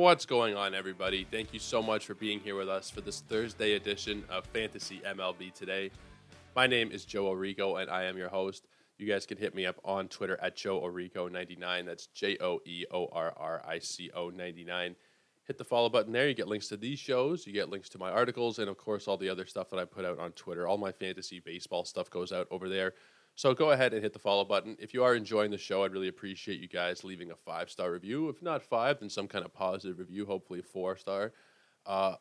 What's going on, everybody? Thank you so much for being here with us for this Thursday edition of Fantasy MLB Today. My name is Joe Orrico, and I am your host. You guys can hit me up on Twitter at Joe Orrico99. That's J O E O R R I C O 99. Hit the follow button there. You get links to these shows, you get links to my articles, and of course, all the other stuff that I put out on Twitter. All my fantasy baseball stuff goes out over there. So go ahead and hit the follow button. If you are enjoying the show, I'd really appreciate you guys leaving a five star review. If not five, then some kind of positive review, hopefully a four star. Uh,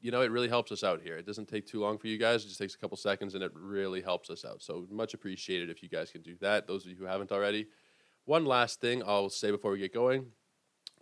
you know, it really helps us out here. It doesn't take too long for you guys. It just takes a couple seconds and it really helps us out. So much appreciated if you guys can do that. Those of you who haven't already. One last thing I'll say before we get going.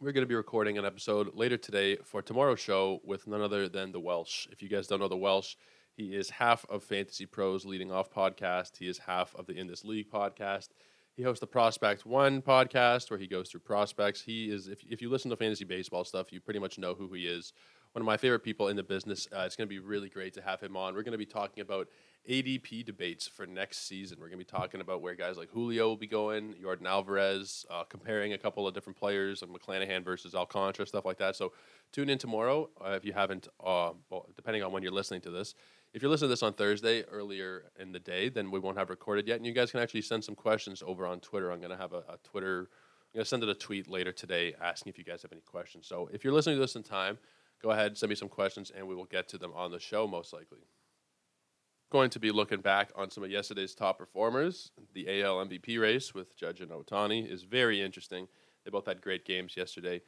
We're going to be recording an episode later today for tomorrow's show with none other than the Welsh. If you guys don't know the Welsh, he is half of Fantasy Pros Leading Off podcast. He is half of the In This League podcast. He hosts the Prospect One podcast where he goes through prospects. He is, if, if you listen to fantasy baseball stuff, you pretty much know who he is one of my favorite people in the business. Uh, it's going to be really great to have him on. We're going to be talking about ADP debates for next season. We're going to be talking about where guys like Julio will be going, Yordan Alvarez, uh, comparing a couple of different players, like McClanahan versus Alcantara, stuff like that. So tune in tomorrow uh, if you haven't, uh, well, depending on when you're listening to this. If you're listening to this on Thursday earlier in the day, then we won't have recorded yet, and you guys can actually send some questions over on Twitter. I'm going to have a, a Twitter. I'm going to send it a tweet later today asking if you guys have any questions. So if you're listening to this in time, go ahead, send me some questions, and we will get to them on the show most likely. Going to be looking back on some of yesterday's top performers. The AL MVP race with Judge and Ohtani is very interesting. They both had great games yesterday.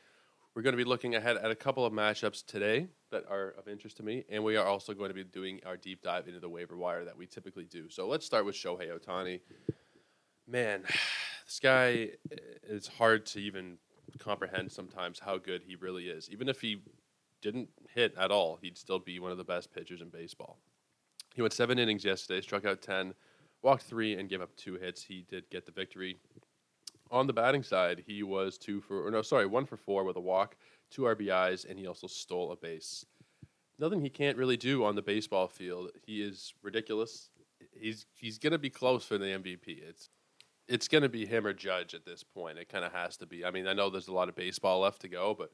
We're going to be looking ahead at a couple of matchups today that are of interest to me, and we are also going to be doing our deep dive into the waiver wire that we typically do. So let's start with Shohei Ohtani. Man, this guy, eh, it's hard to even comprehend sometimes how good he really is. Even if he didn't hit at all, he'd still be one of the best pitchers in baseball. He went seven innings yesterday, struck out 10, walked three, and gave up two hits. He did get the victory. On the batting side, he was two for, or no, sorry, one for four with a walk, two RBIs, and he also stole a base. Nothing he can't really do on the baseball field. He is ridiculous. He's he's gonna be close for the MVP. It's it's gonna be him or Judge at this point. It kind of has to be. I mean, I know there's a lot of baseball left to go, but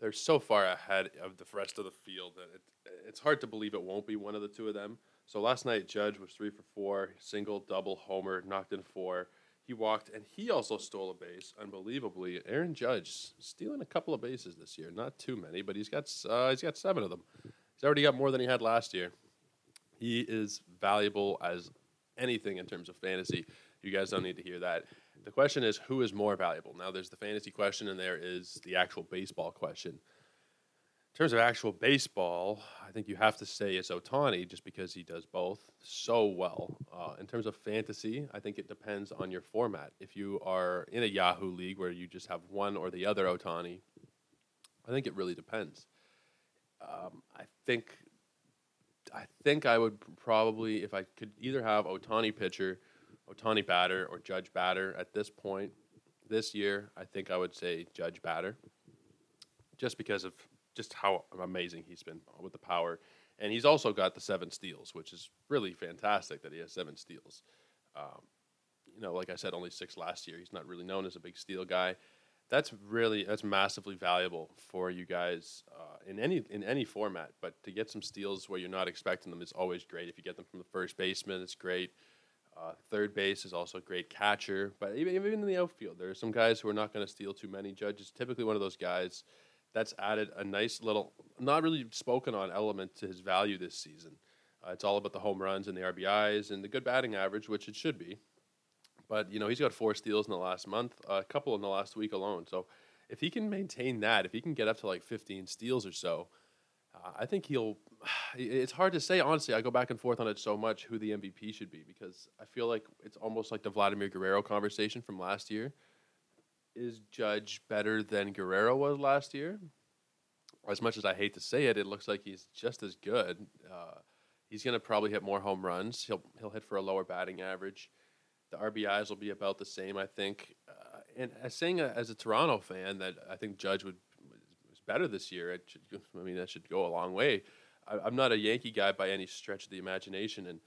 they're so far ahead of the rest of the field that it, it's hard to believe it won't be one of the two of them. So last night, Judge was three for four, single, double, homer, knocked in four. He walked, and he also stole a base. Unbelievably, Aaron Judge stealing a couple of bases this year. Not too many, but he's got uh, he's got seven of them. He's already got more than he had last year. He is valuable as anything in terms of fantasy. You guys don't need to hear that. The question is who is more valuable? Now there's the fantasy question and there is the actual baseball question. In terms of actual baseball, I think you have to say it's Ohtani just because he does both so well. Uh, in terms of fantasy, I think it depends on your format. If you are in a Yahoo league where you just have one or the other Ohtani, I think it really depends. Um, I think I think I would probably if I could either have Ohtani pitcher Ohtani batter or Judge batter at this point this year, I think I would say Judge batter, just because of just how amazing he's been with the power, and he's also got the seven steals, which is really fantastic that he has seven steals. Um, you know, like I said, only six last year. He's not really known as a big steal guy. That's really that's massively valuable for you guys uh, in any in any format. But to get some steals where you're not expecting them is always great. If you get them from the first baseman, it's great. Uh, third base is also a great catcher, but even, even in the outfield, there are some guys who are not going to steal too many. Judge is typically one of those guys that's added a nice little, not really spoken on element to his value this season. Uh, it's all about the home runs and the RBIs and the good batting average, which it should be. But you know he's got four steals in the last month, a couple in the last week alone. So if he can maintain that, if he can get up to like 15 steals or so, uh, I think he'll. It's hard to say honestly. I go back and forth on it so much who the MVP should be because I feel like it's almost like the Vladimir Guerrero conversation from last year. Is Judge better than Guerrero was last year? As much as I hate to say it, it looks like he's just as good. Uh, he's going to probably hit more home runs. He'll he'll hit for a lower batting average. The RBIs will be about the same, I think. Uh, and as saying uh, as a Toronto fan that I think Judge would was better this year. Should, I mean, that should go a long way. I, am not a Yankee guy by any stretch of the imagination, and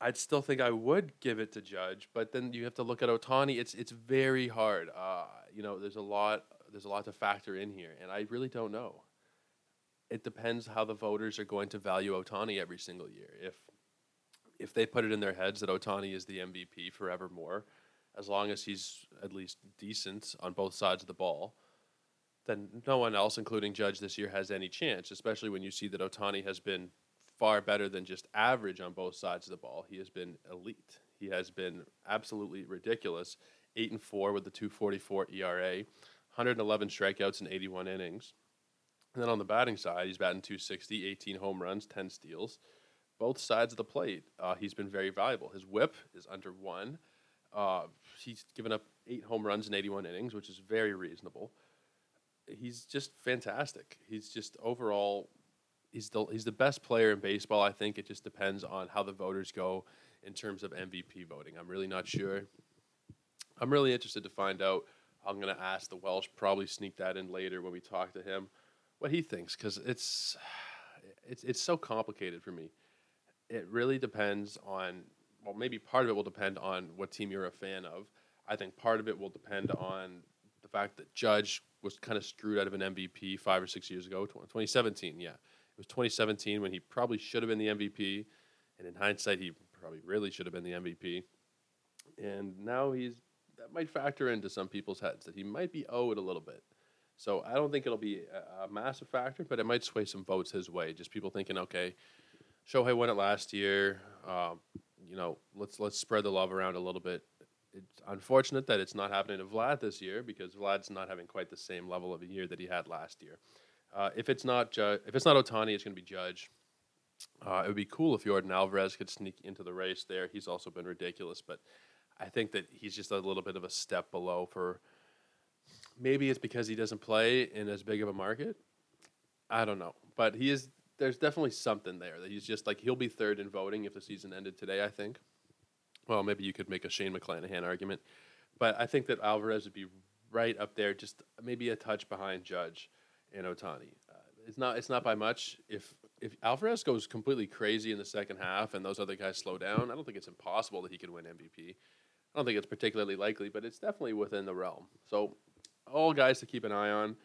I'd still think I would give it to Judge. But then you have to look at Ohtani. It's it's very hard. Uh, you know, there's a lot there's a lot to factor in here, and I really don't know. It depends how the voters are going to value Ohtani every single year. If if they put it in their heads that Ohtani is the MVP forevermore, as long as he's at least decent on both sides of the ball, then no one else, including Judge this year, has any chance, especially when you see that Ohtani has been far better than just average on both sides of the ball. He has been elite. He has been absolutely ridiculous. 8 and 4 with the 244 ERA, 111 strikeouts in 81 innings. And then on the batting side, he's batting 260, 18 home runs, 10 steals. Both sides of the plate, uh, he's been very valuable. His whip is under one. Uh, he's given up eight home runs in 81 innings, which is very reasonable. He's just fantastic. He's just overall, he's the he's the best player in baseball. I think it just depends on how the voters go in terms of MVP voting. I'm really not sure. I'm really interested to find out. I'm to ask the Welsh, probably sneak that in later when we talk to him, what he thinks because it's it's it's so complicated for me. It really depends on well, maybe part of it will depend on what team you're a fan of. I think part of it will depend on the fact that Judge was kind of screwed out of an MVP five or six years ago, 2017. Yeah, was 2017 when he probably should have been the MVP, and in hindsight, he probably really should have been the MVP. And now he's that might factor into some people's heads that he might be owed a little bit. So I don't think it'll be a, a massive factor, but it might sway some votes his way. Just people thinking, okay, Shohei won it last year. Um, you know, let's let's spread the love around a little bit. It's unfortunate that it's not happening to Vlad this year because Vlad's not having quite the same level of a year that he had last year. Uh, if it's not Ju- if it's not Ohtani, it's going to be Judge. Uh, it would be cool if Yordan Alvarez could sneak into the race there. He's also been ridiculous, but I think that he's just a little bit of a step below for. Maybe it's because he doesn't play in as big of a market. I don't know, but he is. There's definitely something there that he's just like he'll be third in voting if the season ended today. I think. Well, maybe you could make a Shane McClanahan argument, but I think that Alvarez would be right up there, just maybe a touch behind Judge and Ohtani. Uh, it's not. It's not by much. If if Alvarez goes completely crazy in the second half and those other guys slow down, I don't think it's impossible that he could win MVP. I don't think it's particularly likely, but it's definitely within the realm. So, all guys to keep an eye on.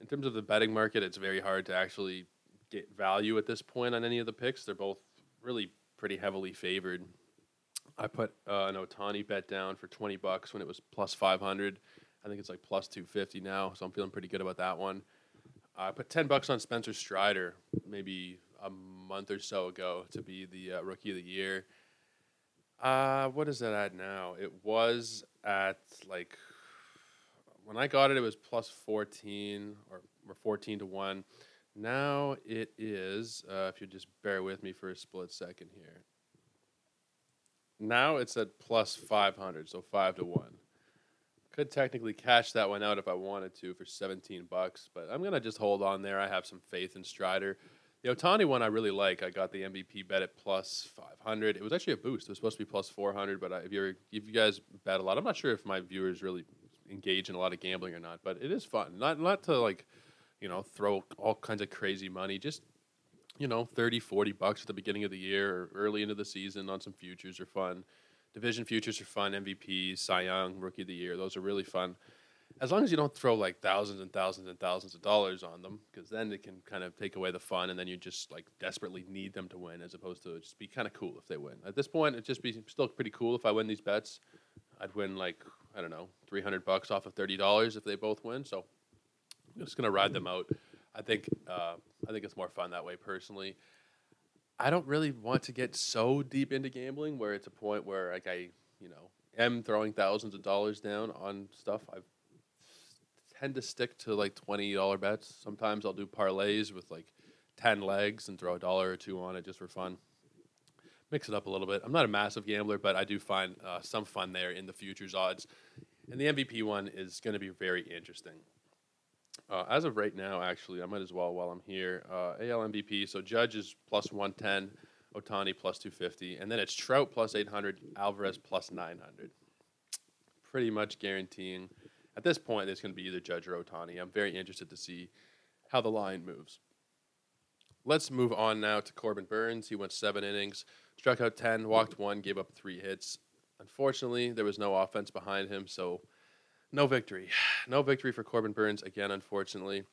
In terms of the betting market, it's very hard to actually get value at this point on any of the picks. They're both really pretty heavily favored. I put uh, an Ohtani bet down for 20 bucks when it was plus 500. I think it's like plus 250 now, so I'm feeling pretty good about that one. I put 10 bucks on Spencer Strider maybe a month or so ago to be the uh, rookie of the year. Uh, what is that at now? It was at like when I got it, it was plus 14 or, or 14 to 1. Now it is, uh, if you just bear with me for a split second here. Now it's at plus 500, so 5 to 1. Could technically cash that one out if I wanted to for 17 bucks, but I'm to just hold on there. I have some faith in Strider. The Ohtani one I really like. I got the MVP bet at plus 500. It was actually a boost. It was supposed to be plus 400, but if you if you guys bet a lot, I'm not sure if my viewers really engage in a lot of gambling or not, but it is fun. Not not to like, you know, throw all kinds of crazy money. Just you know, 30, 40 bucks at the beginning of the year or early into the season on some futures are fun. Division futures are fun. MVP, Cy Young, Rookie of the Year, those are really fun as long as you don't throw like thousands and thousands and thousands of dollars on them, because then it can kind of take away the fun, and then you just like desperately need them to win, as opposed to just be kind of cool if they win. At this point, it'd just be still pretty cool if I win these bets. I'd win like I don't know, three hundred bucks off of thirty dollars if they both win. So I'm just gonna ride them out. I think uh, I think it's more fun that way personally. I don't really want to get so deep into gambling where it's a point where like I you know am throwing thousands of dollars down on stuff I've tend to stick to like twenty dollar bets. Sometimes I'll do parlays with like ten legs and throw a dollar or two on it just for fun. Mix it up a little bit. I'm not a massive gambler, but I do find uh, some fun there in the futures odds. And the MVP one is going to be very interesting. Uh, as of right now, actually, I might as well while I'm here. Uh, AL MVP, so Judge is plus 110, Ohtani plus 250, and then it's Trout plus 800, Alvarez plus 900. Pretty much guaranteeing at this point, it's going to be either Judge or Ohtani. I'm very interested to see how the line moves. Let's move on now to Corbin Burnes. He went seven innings, struck out 10, walked one, gave up three hits. Unfortunately, there was no offense behind him, so No victory. No victory for Corbin Burnes again, unfortunately.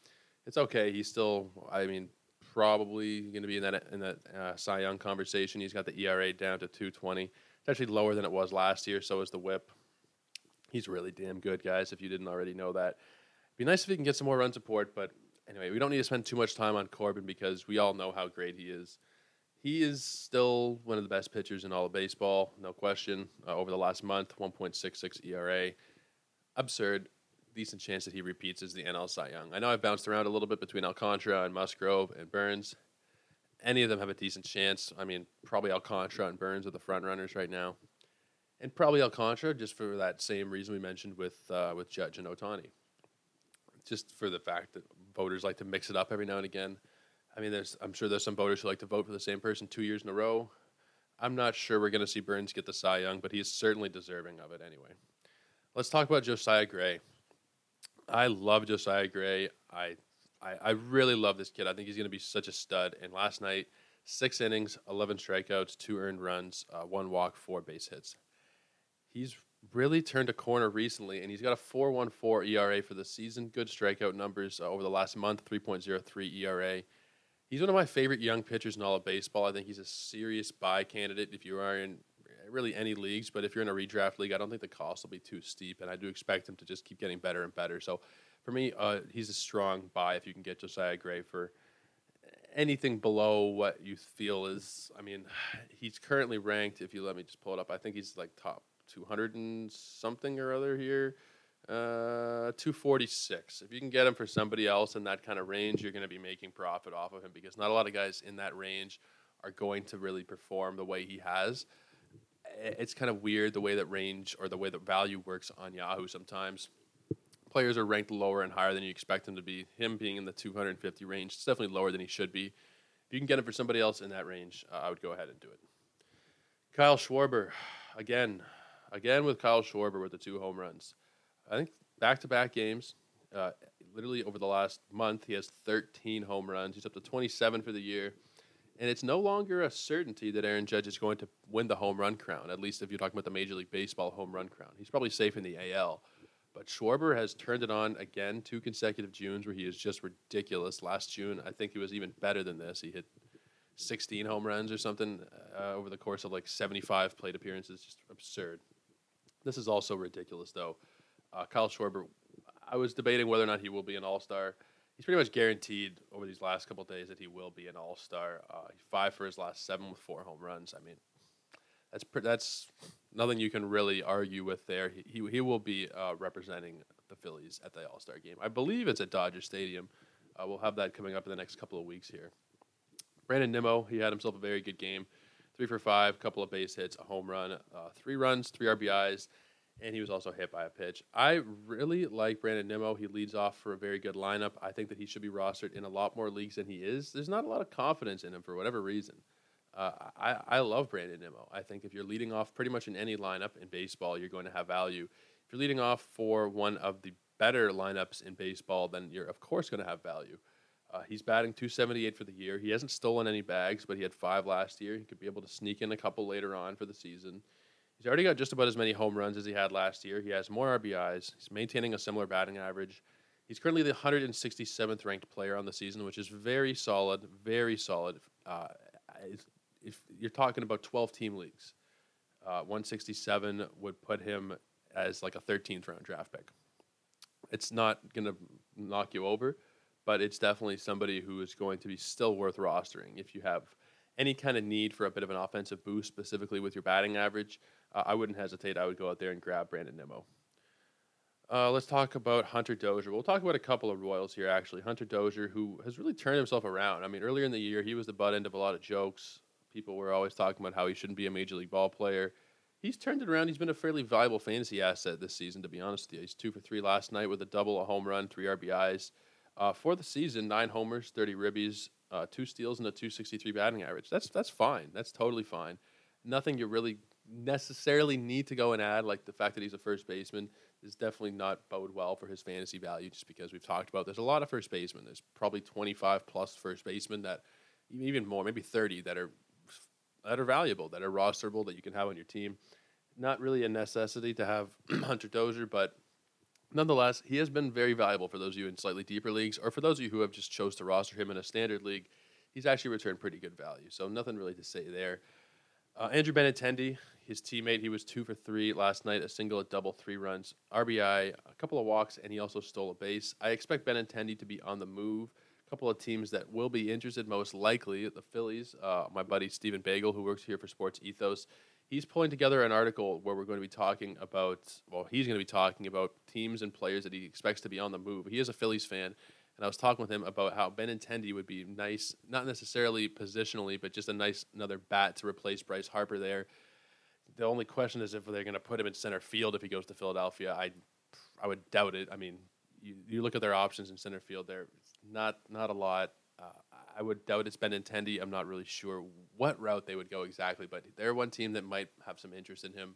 It's okay. He's still, I mean, probably going to be in that in that uh, Cy Young conversation. He's got the ERA down to 220. It's actually lower than it was last year. So is the WHIP. He's really damn good, guys. If you didn't already know that, It'd be nice if he can get some more run support. But anyway, we don't need to spend too much time on Corbin because we all know how great he is. He is still one of the best pitchers in all of baseball, no question. Uh, over the last month, 1.66 ERA, absurd. Decent chance that he repeats as the NL Cy Young. I know I've bounced around a little bit between Alcantara and Musgrove and Burnes. Any of them have a decent chance. I mean, probably Alcantara and Burnes are the front runners right now, and probably Alcantara just for that same reason we mentioned with uh, with Judge and Ohtani, Just for the fact that voters like to mix it up every now and again. I mean, there's I'm sure there's some voters who like to vote for the same person two years in a row. I'm not sure we're going to see Burnes get the Cy Young, but he's certainly deserving of it anyway. Let's talk about Josiah Gray. I love Josiah Gray. I, I, I really love this kid. I think he's going to be such a stud. And last night, six innings, 11 strikeouts, two earned runs, uh, one walk, four base hits. He's really turned a corner recently, and he's got a 4.14 ERA for the season. Good strikeout numbers uh, over the last month, 3.03 ERA. He's one of my favorite young pitchers in all of baseball. I think he's a serious buy candidate if you are in really any leagues, but if you're in a redraft league, I don't think the cost will be too steep, and I do expect him to just keep getting better and better. So for me, uh, he's a strong buy if you can get Josiah Gray for anything below what you feel is. I mean, he's currently ranked. If you let me just pull it up, I think he's like top 200 and something or other here. Uh, 246. If you can get him for somebody else in that kind of range, you're going to be making profit off of him because not a lot of guys in that range are going to really perform the way he has it's kind of weird the way that range or the way that value works on Yahoo sometimes. Players are ranked lower and higher than you expect them to be. Him being in the 250 range, it's definitely lower than he should be. If you can get him for somebody else in that range, uh, I would go ahead and do it. Kyle Schwarber, again, again with Kyle Schwarber with the two home runs. I think back to back games, uh, literally over the last month, he has 13 home runs. He's up to 27 for the year. And it's no longer a certainty that Aaron Judge is going to win the home run crown, at least if you're talking about the Major League Baseball home run crown. He's probably safe in the AL. But Schwarber has turned it on again, two consecutive Junes where he is just ridiculous. Last June, I think he was even better than this. He hit 16 home runs or something uh, over the course of like 75 plate appearances. Just absurd. This is also ridiculous, though. Uh, Kyle Schwarber, I was debating whether or not he will be an All Star he's pretty much guaranteed over these last couple days that he will be an All Star. Uh, five for his last seven with four home runs. I mean, that's that's nothing you can really argue with there. He he, he will be uh, representing the Phillies at the All Star game. I believe it's at Dodger Stadium. Uh, we'll have that coming up in the next couple of weeks here. Brandon Nimmo, he had himself a very good game. Three for five, couple of base hits, a home run, uh, three runs, three RBIs and he was also hit by a pitch. I really like Brandon Nimmo. He leads off for a very good lineup. I think that he should be rostered in a lot more leagues than he is. There's not a lot of confidence in him for whatever reason. Uh, I, I love Brandon Nimmo. I think if you're leading off pretty much in any lineup in baseball, you're going to have value. If you're leading off for one of the better lineups in baseball, then you're of course going to have value. Uh, he's batting 278 for the year. He hasn't stolen any bags, but he had five last year. He could be able to sneak in a couple later on for the season. He's already got just about as many home runs as he had last year. He has more RBIs. He's maintaining a similar batting average. He's currently the 167th ranked player on the season, which is very solid, very solid. Uh, if you're talking about 12 team leagues, uh, 167 would put him as like a 13th round draft pick. It's not going to knock you over, but it's definitely somebody who is going to be still worth rostering if you have any kind of need for a bit of an offensive boost, specifically with your batting average uh, I wouldn't hesitate. I would go out there and grab Brandon Nimmo. Uh, let's talk about Hunter Dozier. We'll talk about a couple of Royals here, actually. Hunter Dozier, who has really turned himself around. I mean, earlier in the year, he was the butt end of a lot of jokes. People were always talking about how he shouldn't be a major league ball player. He's turned it around. He's been a fairly valuable fantasy asset this season, to be honest with you. He's two for three last night with a double, a home run, three RBIs. Uh, for the season, nine homers, 30 ribbies, uh, two steals, and a 263 batting average. That's, that's fine. That's totally fine. Nothing you're really necessarily need to go and add, like the fact that he's a first baseman, is definitely not bode well for his fantasy value. Just because we've talked about, there's a lot of first basemen. There's probably 25 plus first basemen that, even more, maybe 30 that are that are valuable, that are rosterable, that you can have on your team. Not really a necessity to have Hunter Dozier, but nonetheless, he has been very valuable for those of you in slightly deeper leagues, or for those of you who have just chose to roster him in a standard league. He's actually returned pretty good value, so nothing really to say there. Uh, Andrew Benintendi, his teammate, he was two for three last night, a single, a double, three runs, RBI, a couple of walks, and he also stole a base. I expect Benintendi to be on the move. A couple of teams that will be interested, most likely, the Phillies. Uh, my buddy Stephen Bagel, who works here for Sports Ethos, he's pulling together an article where we're going to be talking about, well, he's going to be talking about teams and players that he expects to be on the move. He is a Phillies fan, and I was talking with him about how Benintendi would be nice, not necessarily positionally, but just a nice another bat to replace Bryce Harper there. The only question is if they're going to put him in center field if he goes to Philadelphia. I, I would doubt it. I mean, you, you look at their options in center field there, not not a lot. Uh, I would doubt it's Benintendi. I'm not really sure what route they would go exactly, but they're one team that might have some interest in him.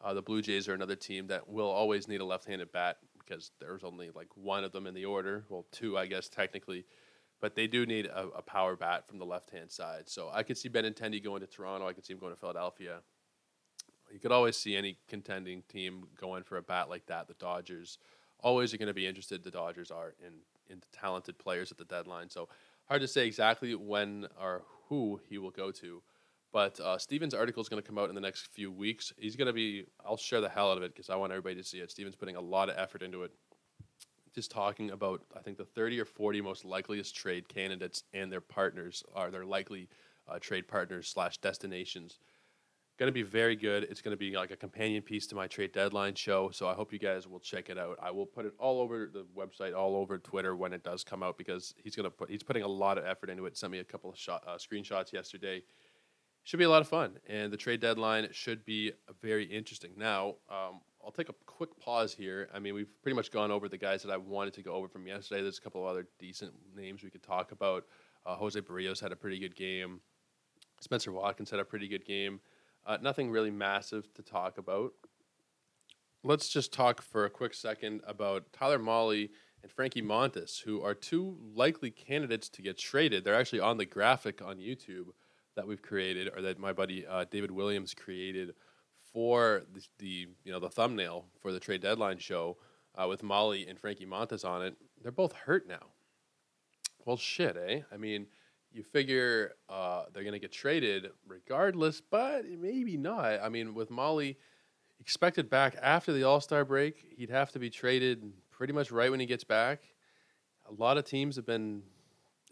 Uh, the Blue Jays are another team that will always need a left-handed bat because there's only like one of them in the order. Well, two, I guess technically, but they do need a, a power bat from the left-hand side. So I could see Benintendi going to Toronto. I could see him going to Philadelphia. You could always see any contending team going for a bat like that. The Dodgers always are going to be interested. The Dodgers are in in talented players at the deadline. So hard to say exactly when or who he will go to. But uh, Steven's article is going to come out in the next few weeks. He's going to be, I'll share the hell out of it because I want everybody to see it. Steven's putting a lot of effort into it. Just talking about, I think, the 30 or 40 most likeliest trade candidates and their partners are their likely uh, trade partners slash destinations going to be very good. It's going to be like a companion piece to my trade deadline show. So I hope you guys will check it out. I will put it all over the website, all over Twitter when it does come out because he's going to put he's putting a lot of effort into it. Sent me a couple of shot, uh, screenshots yesterday. Should be a lot of fun, and the trade deadline should be very interesting. Now, um, I'll take a quick pause here. I mean, we've pretty much gone over the guys that I wanted to go over from yesterday. There's a couple of other decent names we could talk about. Uh, Jose Berrios had a pretty good game. Spencer Watkins had a pretty good game. Uh, nothing really massive to talk about. Let's just talk for a quick second about Tyler Mahle and Frankie Montas, who are two likely candidates to get traded. They're actually on the graphic on YouTube that we've created, or that my buddy uh, David Williams created for the, the, you know the thumbnail for the trade deadline show uh, with Mahle and Frankie Montas on it. They're both hurt now. Well, shit, eh? I mean you figure uh, they're going to get traded regardless, but maybe not. I mean, with Mahle expected back after the All Star break, he'd have to be traded pretty much right when he gets back. A lot of teams have been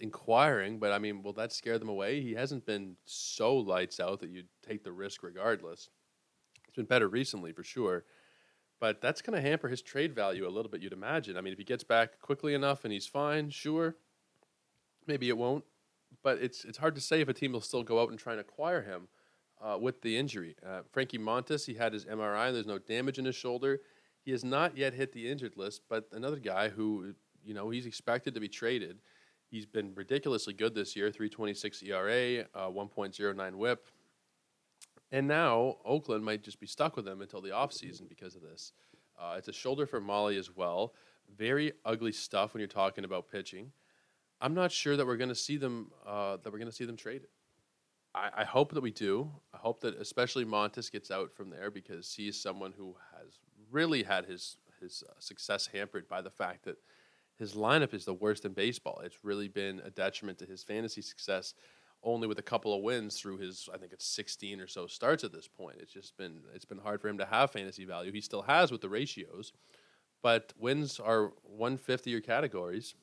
inquiring, but I mean, will that scare them away? He hasn't been so lights out that you'd take the risk regardless. It's been better recently for sure, but that's going to hamper his trade value a little bit, you'd imagine. I mean, if he gets back quickly enough and he's fine, sure. Maybe it won't but it's it's hard to say if a team will still go out and try and acquire him uh, with the injury. Uh, Frankie Montas, he had his MRI. There's no damage in his shoulder. He has not yet hit the injured list, but another guy who you know he's expected to be traded. He's been ridiculously good this year 326 ERA, uh, 1.09 whip. And now Oakland might just be stuck with him until the offseason because of this. Uh, it's a shoulder for Mahle as well. Very ugly stuff when you're talking about pitching. I'm not sure that we're going to see them uh, that we're going to see them traded. I, I, hope that we do. I hope that especially Montas gets out from there because he is someone who has really had his his uh, success hampered by the fact that his lineup is the worst in baseball. It's really been a detriment to his fantasy success. Only with a couple of wins through his, I think it's 16 or so starts at this point. It's just been it's been hard for him to have fantasy value. He still has with the ratios, but wins are 150 or categories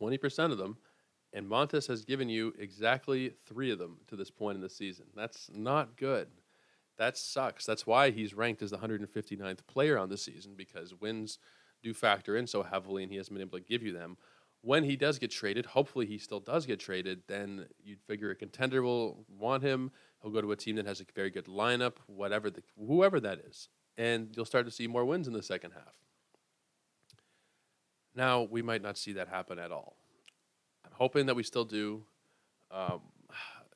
20% of them, and Montas has given you exactly three of them to this point in the season. That's not good. That sucks. That's why he's ranked as the 159th player on the season because wins do factor in so heavily, and he hasn't been able to give you them. When he does get traded, hopefully he still does get traded, then you'd figure a contender will want him. He'll go to a team that has a very good lineup, whatever the, whoever that is, and you'll start to see more wins in the second half. Now, we might not see that happen at all. I'm hoping that we still do. Um,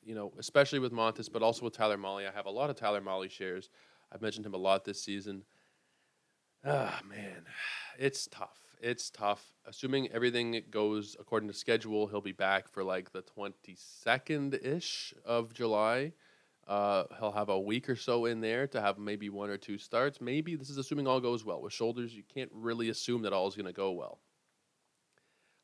you know, especially with Montas, but also with Tyler Mahle. I have a lot of Tyler Mahle shares. I've mentioned him a lot this season. Ah, man, it's tough. It's tough. Assuming everything goes according to schedule, he'll be back for like the 22nd ish of July. Uh, he'll have a week or so in there to have maybe one or two starts. Maybe this is assuming all goes well. With shoulders, you can't really assume that all is going to go well.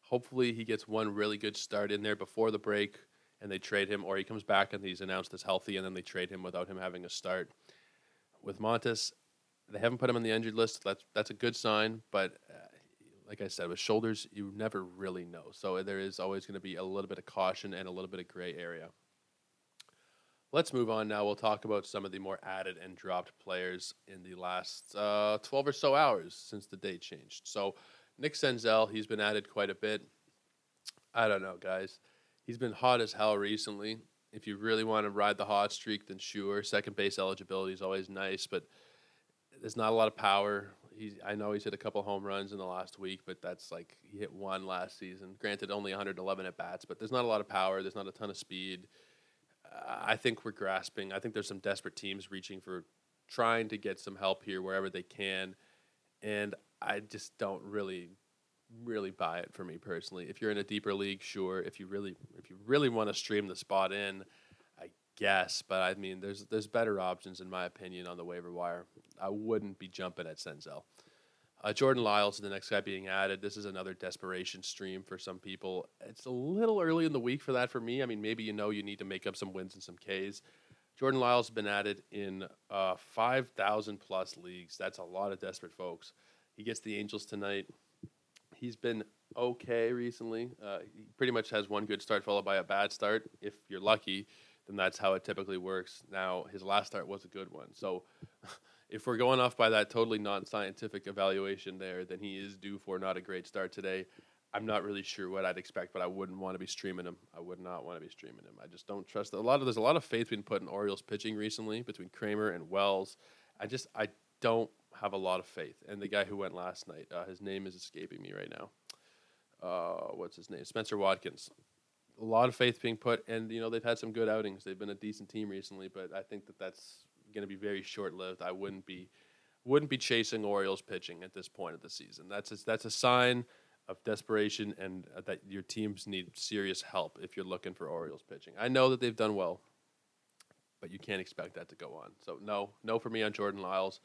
Hopefully, he gets one really good start in there before the break and they trade him, or he comes back and he's announced as healthy and then they trade him without him having a start. With Montas, they haven't put him on the injured list. That's, that's a good sign, but uh, like I said, with shoulders, you never really know. So there is always going to be a little bit of caution and a little bit of gray area. Let's move on now. We'll talk about some of the more added and dropped players in the last uh, 12 or so hours since the date changed. So, Nick Senzel, he's been added quite a bit. I don't know, guys. He's been hot as hell recently. If you really want to ride the hot streak, then sure. Second base eligibility is always nice, but there's not a lot of power. He's, I know he's hit a couple home runs in the last week, but that's like he hit one last season. Granted, only 111 at bats, but there's not a lot of power. There's not a ton of speed. I think we're grasping. I think there's some desperate teams reaching for trying to get some help here wherever they can, and I just don't really, really buy it for me personally. If you're in a deeper league, sure. If you really, if you really want to stream the spot in, I guess. But I mean, there's there's better options in my opinion on the waiver wire. I wouldn't be jumping at Senzel. Uh, Jordan Lyles is the next guy being added. This is another desperation stream for some people. It's a little early in the week for that for me. I mean, maybe you know you need to make up some wins and some Ks. Jordan Lyles has been added in uh, 5,000 plus leagues. That's a lot of desperate folks. He gets the Angels tonight. He's been okay recently. Uh, he pretty much has one good start followed by a bad start. If you're lucky, then that's how it typically works. Now, his last start was a good one. So if we're going off by that totally non-scientific evaluation there, then he is due for not a great start today. I'm not really sure what I'd expect, but I wouldn't want to be streaming him. I would not want to be streaming him. I just don't trust a lot of. There's a lot of faith being put in Orioles pitching recently between Kremer and Wells. I just I don't have a lot of faith. And the guy who went last night, uh, his name is escaping me right now. Uh, what's his name? Spencer Watkins. A lot of faith being put, and you know they've had some good outings. They've been a decent team recently, but I think that that's going to be very short lived. I wouldn't be wouldn't be chasing Orioles pitching at this point of the season. That's a, that's a sign of desperation and uh, that your teams need serious help if you're looking for Orioles pitching. I know that they've done well, but you can't expect that to go on. So no, no for me on Jordan Lyles.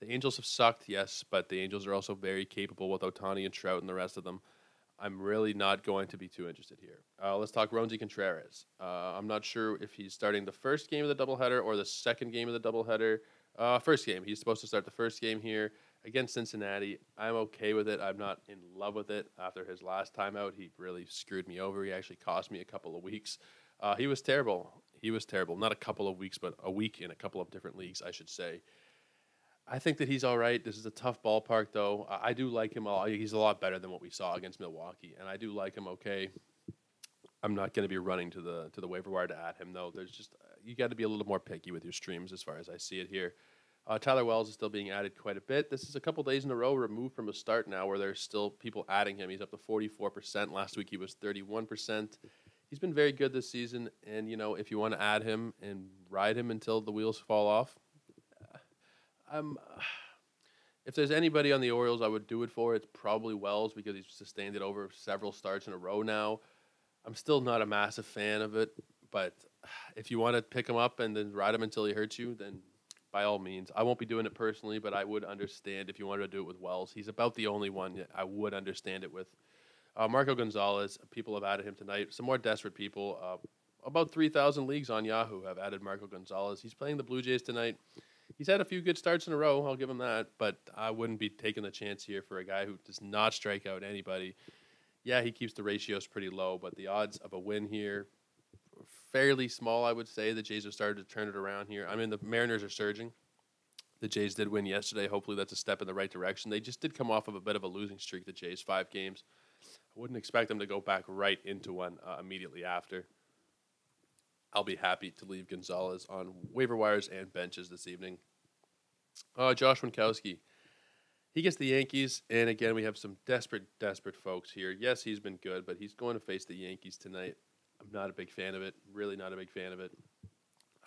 The Angels have sucked, yes, but the Angels are also very capable with Ohtani and Trout and the rest of them. I'm really not going to be too interested here. Uh, let's talk Roansy Contreras. Uh, I'm not sure if he's starting the first game of the doubleheader or the second game of the doubleheader. Uh, first game. He's supposed to start the first game here against Cincinnati. I'm okay with it. I'm not in love with it. After his last time out, he really screwed me over. He actually cost me a couple of weeks. Uh, he was terrible. He was terrible. Not a couple of weeks, but a week in a couple of different leagues, I should say. I think that he's all right. This is a tough ballpark, though. I do like him. He's a lot better than what we saw against Milwaukee, and I do like him. Okay, I'm not going to be running to the to the waiver wire to add him, though. There's just you got to be a little more picky with your streams, as far as I see it here. Uh, Tyler Wells is still being added quite a bit. This is a couple days in a row removed from a start now, where there's still people adding him. He's up to 44%. Last week he was 31%. He's been very good this season, and you know if you want to add him and ride him until the wheels fall off, I'm. If there's anybody on the Orioles I would do it for, it's probably Wells because he's sustained it over several starts in a row now. I'm still not a massive fan of it, but if you want to pick him up and then ride him until he hurts you, then by all means. I won't be doing it personally, but I would understand if you wanted to do it with Wells. He's about the only one I would understand it with. Uh, Marco Gonzalez, people have added him tonight. Some more desperate people. Uh, about 3,000 leagues on Yahoo have added Marco Gonzalez. He's playing the Blue Jays tonight he's had a few good starts in a row. I'll give him that, but I wouldn't be taking the chance here for a guy who does not strike out anybody. Yeah, he keeps the ratios pretty low, but the odds of a win here fairly small. I would say the Jays have started to turn it around here. I mean, the Mariners are surging. The Jays did win yesterday. Hopefully, that's a step in the right direction. They just did come off of a bit of a losing streak. The Jays five games. I wouldn't expect them to go back right into one uh, immediately after. I'll be happy to leave Gonzalez on waiver wires and benches this evening. Uh, Josh Winckowski. He gets the Yankees, and again, we have some desperate, desperate folks here. Yes, he's been good, but he's going to face the Yankees tonight. I'm not a big fan of it. Really, not a big fan of it.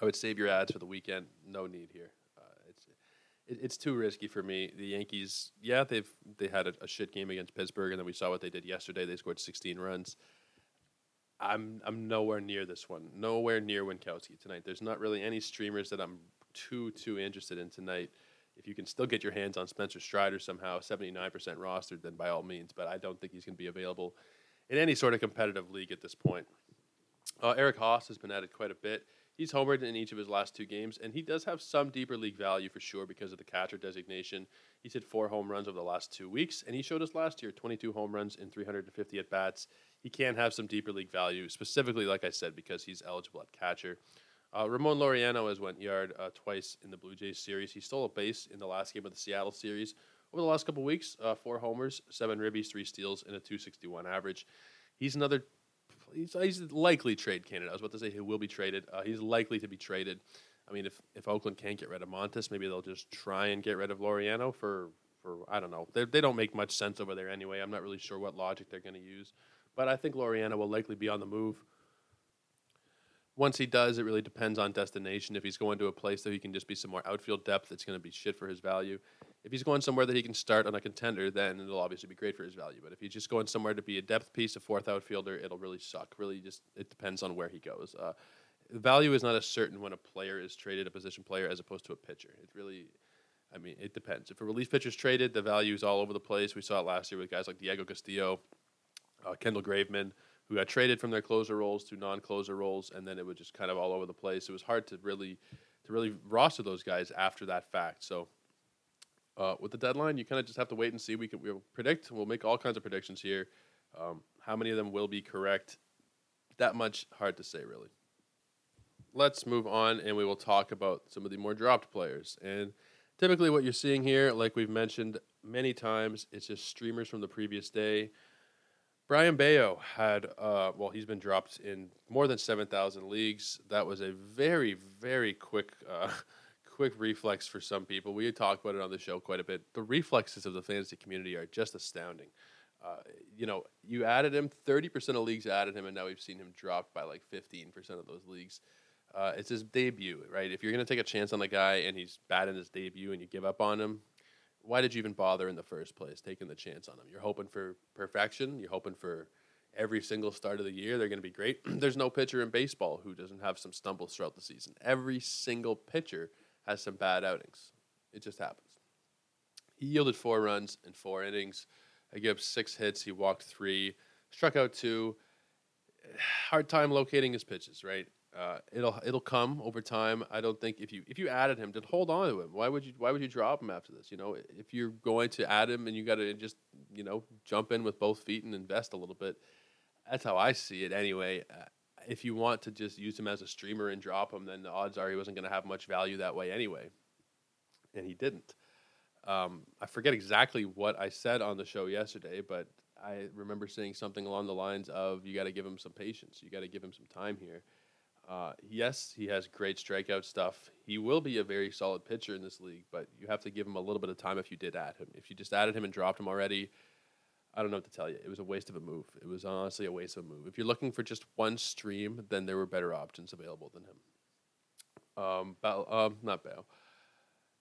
I would save your ads for the weekend. No need here. Uh, it's it, it's too risky for me. The Yankees, yeah, they've they had a, a shit game against Pittsburgh, and then we saw what they did yesterday. They scored 16 runs I'm I'm nowhere near this one. Nowhere near Winckowski tonight. There's not really any streamers that I'm too too interested in tonight. If you can still get your hands on Spencer Strider somehow, 79% rostered, then by all means. But I don't think he's going to be available in any sort of competitive league at this point. Uh, Eric Haase has been added quite a bit. He's homered in each of his last two games, and he does have some deeper league value for sure because of the catcher designation. He's hit four home runs over the last two weeks, and he showed us last year 22 home runs in 350 at bats. He can have some deeper league value, specifically, like I said, because he's eligible at catcher. Uh, Ramon Laureano has went yard uh, twice in the Blue Jays series. He stole a base in the last game of the Seattle series. Over the last couple weeks, uh, four homers, seven ribbies, three steals, and a 261 average. He's another he's, he's likely trade candidate. I was about to say he will be traded. Uh, he's likely to be traded. I mean, if, if Oakland can't get rid of Montas, maybe they'll just try and get rid of Laureano for, for I don't know. They do not make much sense over there anyway. I'm not really sure what logic they're going to use. But I think Laureano will likely be on the move. Once he does, it really depends on destination. If he's going to a place that he can just be some more outfield depth, it's going to be shit for his value. If he's going somewhere that he can start on a contender, then it'll obviously be great for his value. But if he's just going somewhere to be a depth piece, a fourth outfielder, it'll really suck. Really, just it depends on where he goes. Uh, the value is not as certain when a player is traded, a position player, as opposed to a pitcher. It really, I mean, it depends. If a relief pitcher is traded, the value is all over the place. We saw it last year with guys like Diego Castillo, uh, Kendall Graveman, who got traded from their closer roles to non-closer roles, and then it was just kind of all over the place. It was hard to really, to really roster those guys after that fact. So uh, with the deadline, you kind of just have to wait and see. We can we'll predict. We'll make all kinds of predictions here. Um, how many of them will be correct? That much hard to say, really. Let's move on, and we will talk about some of the more dropped players. And typically, what you're seeing here, like we've mentioned many times, it's just streamers from the previous day. Brayan Bello had, uh, well, he's been dropped in more than 7,000 leagues. That was a very, very quick uh, quick reflex for some people. We talk about it on the show quite a bit. The reflexes of the fantasy community are just astounding. Uh, you know, you added him, 30% of leagues added him, and now we've seen him drop by like 15% of those leagues. Uh, it's his debut, right? If you're going to take a chance on the guy and he's bad in his debut and you give up on him, why did you even bother in the first place, taking the chance on him? You're hoping for perfection. You're hoping for every single start of the year they're going to be great. There's no pitcher in baseball who doesn't have some stumbles throughout the season. Every single pitcher has some bad outings. It just happens. He yielded four runs in four innings. He gave up six hits. He walked three, struck out two. Hard time locating his pitches, right? Uh, it'll it'll come over time. I don't think if you if you added him, then hold on to him. Why would you Why would you drop him after this? You know, if you're going to add him and you got to just you know jump in with both feet and invest a little bit. That's how I see it anyway. If you want to just use him as a streamer and drop him, then the odds are he wasn't going to have much value that way anyway. And he didn't. Um, I forget exactly what I said on the show yesterday, but I remember saying something along the lines of you got to give him some patience. You got to give him some time here. Uh, yes, he has great strikeout stuff. He will be a very solid pitcher in this league, but you have to give him a little bit of time if you did add him. If you just added him and dropped him already, I don't know what to tell you. It was a waste of a move. It was honestly a waste of a move. If you're looking for just one stream, then there were better options available than him. Um, Bell, um, not Bell.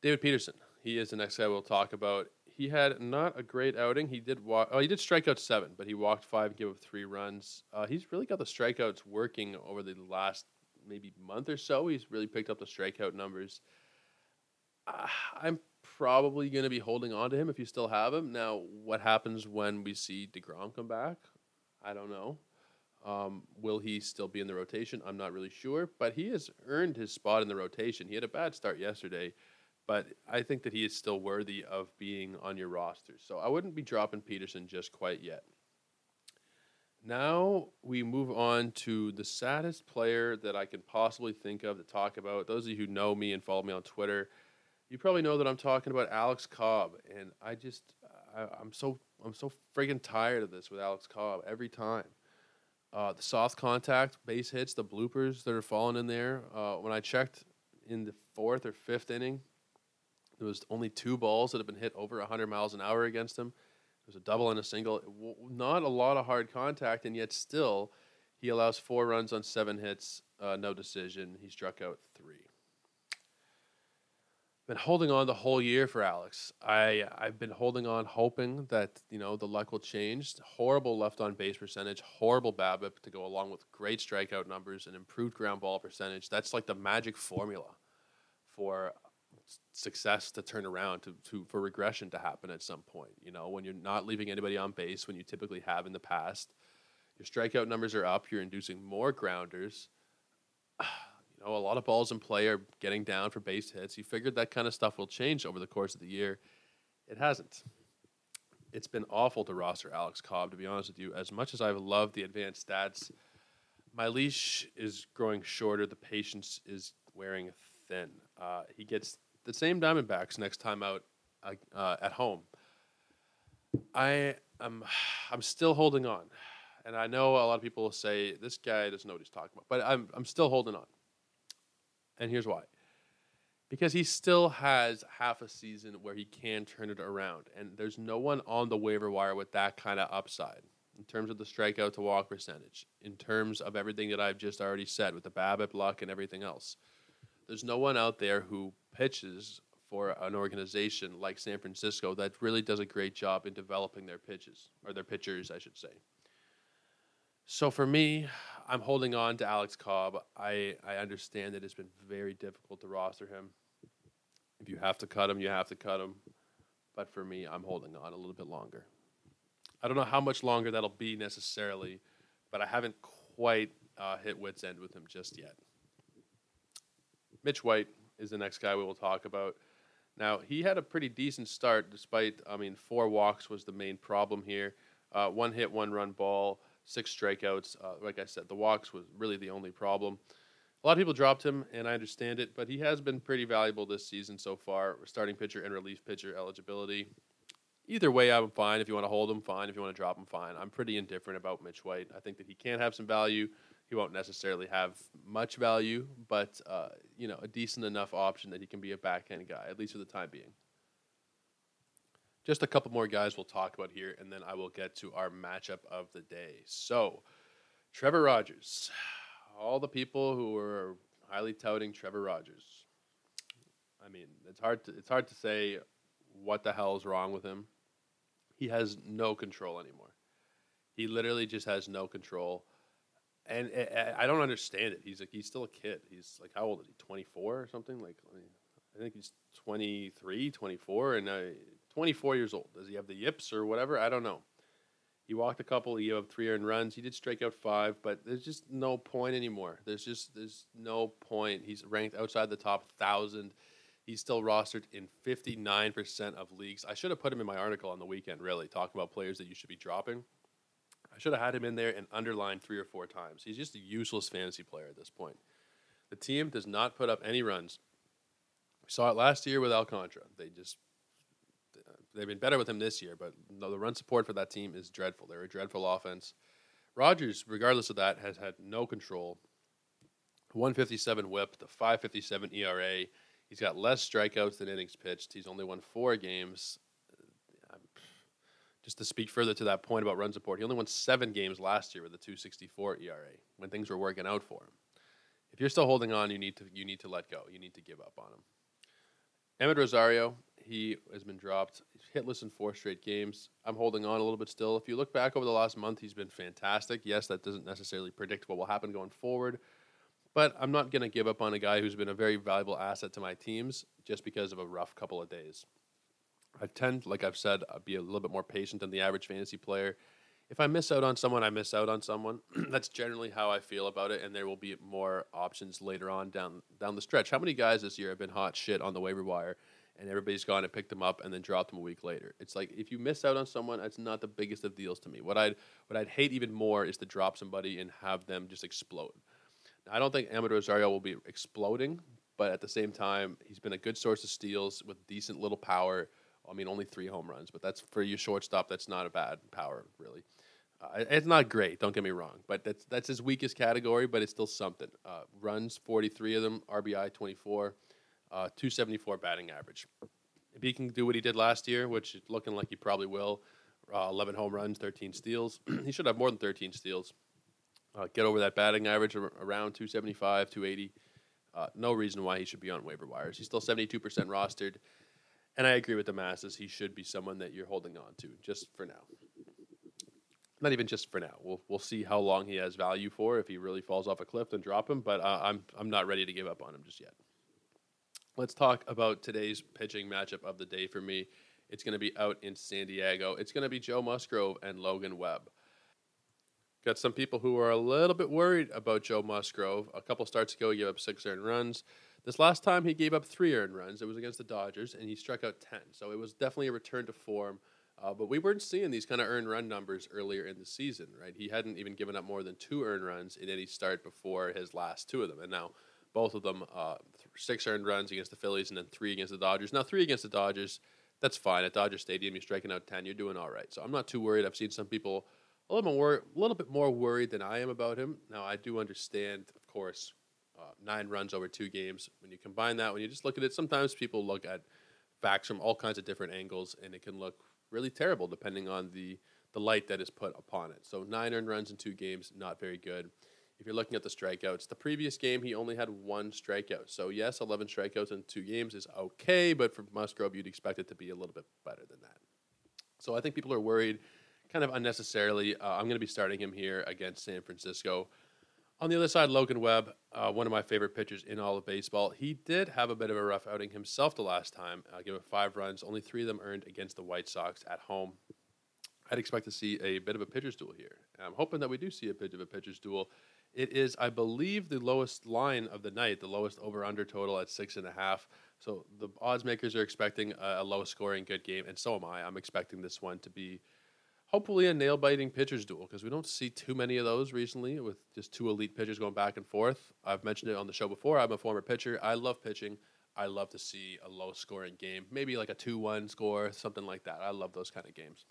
David Peterson. He is the next guy we'll talk about. He had not a great outing. He did walk. Oh, he did strike out seven, but he walked five, gave up three runs. Uh, he's really got the strikeouts working over the last maybe month or so. He's really picked up the strikeout numbers. Uh, I'm probably going to be holding on to him if you still have him. Now, what happens when we see DeGrom come back? I don't know. Um, will he still be in the rotation? I'm not really sure, but he has earned his spot in the rotation. He had a bad start yesterday, but I think that he is still worthy of being on your roster. So I wouldn't be dropping Peterson just quite yet. Now we move on to the saddest player that I can possibly think of to talk about. Those of you who know me and follow me on Twitter, you probably know that I'm talking about Alex Cobb, and I just I, am so I'm so friggin' tired of this with Alex Cobb every time. Uh, the soft contact base hits, the bloopers that are falling in there. Uh, when I checked in the fourth or fifth inning, there was only two balls that have been hit over 100 miles an hour against him. There was a double and a single. Not a lot of hard contact, and yet still, he allows four runs on seven hits, uh, no decision. He struck out three. Been holding on the whole year for Alex. I I've been holding on, hoping that you know the luck will change. Horrible left on base percentage, horrible BABIP to go along with great strikeout numbers and improved ground ball percentage. That's like the magic formula for success to turn around to, to for regression to happen at some point. You know, when you're not leaving anybody on base, when you typically have in the past, your strikeout numbers are up. You're inducing more grounders you know, a lot of balls in play are getting down for base hits. You figured that kind of stuff will change over the course of the year. It hasn't. It's been awful to roster Alex Cobb, to be honest with you. As much as I've loved the advanced stats, my leash is growing shorter. The patience is wearing thin. Uh, he gets the same Diamondbacks next time out uh, at home. I am I'm still holding on, and I know a lot of people say this guy doesn't know what he's talking about, but I'm I'm still holding on. And here's why. Because he still has half a season where he can turn it around. And there's no one on the waiver wire with that kind of upside in terms of the strikeout to walk percentage, in terms of everything that I've just already said with the BABIP luck and everything else. There's no one out there who pitches for an organization like San Francisco that really does a great job in developing their pitches, or their pitchers, I should say. So for me, I'm holding on to Alex Cobb. I, I understand that it's been very difficult to roster him. If you have to cut him, you have to cut him. But for me, I'm holding on a little bit longer. I don't know how much longer that'll be necessarily, but I haven't quite uh, hit wits end with him just yet. Mitch White is the next guy we will talk about. Now he had a pretty decent start, despite I mean four walks was the main problem here. Uh, one hit, one run ball six strikeouts. Uh, like I said, the walks was really the only problem. A lot of people dropped him, and I understand it, but he has been pretty valuable this season so far. Starting pitcher and relief pitcher eligibility. Either way, I'm fine. If you want to hold him, fine. If you want to drop him, fine. I'm pretty indifferent about Mitch White. I think that he can have some value. He won't necessarily have much value, but uh, you know, a decent enough option that he can be a backhand guy, at least for the time being. Just a couple more guys we'll talk about here, and then I will get to our matchup of the day. So, Trevor Rogers. All the people who are highly touting Trevor Rogers. I mean, it's hard to it's hard to say what the hell is wrong with him. He has no control anymore. He literally just has no control. And eh, eh, I don't understand it. He's like he's still a kid. He's like how old is he? 24 or something? Like I think he's 23, 24 and I 24 years old. Does he have the yips or whatever? I don't know. He walked a couple. He had three earned runs. He did strike out five, but there's just no point anymore. There's just there's no point. He's ranked outside the top thousand. He's still rostered in 59% of leagues. I should have put him in my article on the weekend, really, talking about players that you should be dropping. I should have had him in there and underlined three or four times. He's just a useless fantasy player at this point. The team does not put up any runs. We saw it last year with Alcantara. They just they've been better with him this year, but the run support for that team is dreadful. They're a dreadful offense. Rogers, regardless of that, has had no control. 157 whip, the 557 ERA. He's got less strikeouts than innings pitched. He's only won four games. Just to speak further to that point about run support, he only won seven games last year with a 264 ERA when things were working out for him. If you're still holding on, you need to you need to let go. You need to give up on him. Amed Rosario, he has been dropped. Hitless in four straight games. I'm holding on a little bit still. If you look back over the last month, he's been fantastic. Yes, that doesn't necessarily predict what will happen going forward, but I'm not going to give up on a guy who's been a very valuable asset to my teams just because of a rough couple of days. I tend, like I've said, I'll be a little bit more patient than the average fantasy player. If I miss out on someone, I miss out on someone. That's generally how I feel about it, and there will be more options later on down down the stretch. How many guys this year have been hot shit on the waiver wire and everybody's gone and picked them up and then dropped them a week later. It's like if you miss out on someone, it's not the biggest of deals to me. What I'd what I'd hate even more is to drop somebody and have them just explode. Now, I don't think Amed Rosario will be exploding, but at the same time, he's been a good source of steals with decent little power. I mean, only three home runs, but that's for your shortstop. That's not a bad power, really. Uh, it's not great, don't get me wrong, but that's that's his weakest category, but it's still something. Uh, runs, forty three of them, RBI twenty four uh, 274 batting average. If he can do what he did last year, which is looking like he probably will, uh, 11 home runs, 13 steals, he should have more than 13 steals. Uh, get over that batting average around 275, 280. Uh, no reason why he should be on waiver wires. He's still 72% rostered. And I agree with the masses. He should be someone that you're holding on to just for now. Not even just for now. We'll we'll see how long he has value for. If he really falls off a cliff, then drop him. But uh, I'm I'm not ready to give up on him just yet. Let's talk about today's pitching matchup of the day for me. It's going to be out in San Diego. It's going to be Joe Musgrove and Logan Webb. Got some people who are a little bit worried about Joe Musgrove. A couple starts ago, he gave up six earned runs. This last time, he gave up three earned runs. It was against the Dodgers, and he struck out 10. So it was definitely a return to form. Uh, but we weren't seeing these kind of earned run numbers earlier in the season, right? He hadn't even given up more than two earned runs in any start before his last two of them. And now both of them, uh, six earned runs against the Phillies and then three against the Dodgers. Now, three against the Dodgers, that's fine. At Dodger Stadium, you're striking out 10, you're doing all right. So I'm not too worried. I've seen some people a little more, a little bit more worried than I am about him. Now, I do understand, of course, uh, nine runs over two games. When you combine that, when you just look at it, sometimes people look at facts from all kinds of different angles, and it can look really terrible depending on the the light that is put upon it. So nine earned runs in two games, not very good. If you're looking at the strikeouts, the previous game he only had one strikeout. So yes, 11 strikeouts in two games is okay, but for Musgrove, you'd expect it to be a little bit better than that. So I think people are worried, kind of unnecessarily. Uh, I'm going to be starting him here against San Francisco. On the other side, Logan Webb, uh, one of my favorite pitchers in all of baseball. He did have a bit of a rough outing himself the last time, uh, giving five runs, only three of them earned against the White Sox at home. I'd expect to see a bit of a pitcher's duel here. I'm hoping that we do see a bit of a pitcher's duel. It is, I believe, the lowest line of the night, the lowest over under total at six and a half. So the odds makers are expecting a, a low scoring good game, and so am I. I'm expecting this one to be hopefully a nail biting pitchers duel because we don't see too many of those recently with just two elite pitchers going back and forth. I've mentioned it on the show before. I'm a former pitcher. I love pitching. I love to see a low scoring game, maybe like a 2 1 score, something like that. I love those kind of games.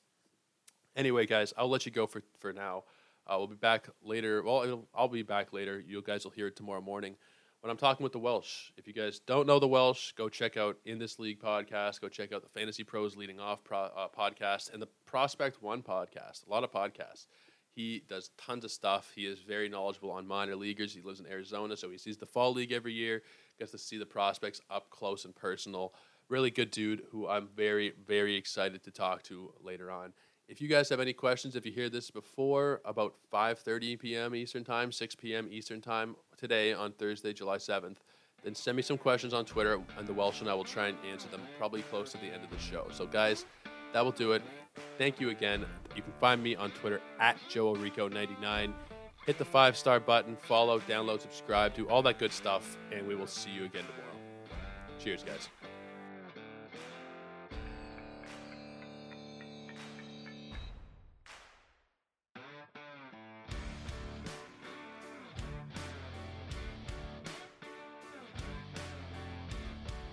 Anyway, guys, I'll let you go for, for now. Uh, we'll be back later. Well, I'll be back later. You guys will hear it tomorrow morning when I'm talking with the Welsh. If you guys don't know the Welsh, go check out In This League podcast. Go check out the Fantasy Pros Leading Off pro, uh, podcast and the Prospect One podcast. A lot of podcasts. He does tons of stuff. He is very knowledgeable on minor leaguers. He lives in Arizona, so he sees the fall league every year. Gets to see the prospects up close and personal. Really good dude who I'm very, very excited to talk to later on. If you guys have any questions, if you hear this before about 5:30 p.m. Eastern Time, 6 p.m. Eastern Time today on Thursday, July 7th, then send me some questions on Twitter, and the Welsh and I will try and answer them probably close to the end of the show. So, guys, that will do it. Thank you again. You can find me on Twitter at JoeOrrico99. Hit the five star button, follow, download, subscribe, do all that good stuff, and we will see you again tomorrow. Cheers, guys.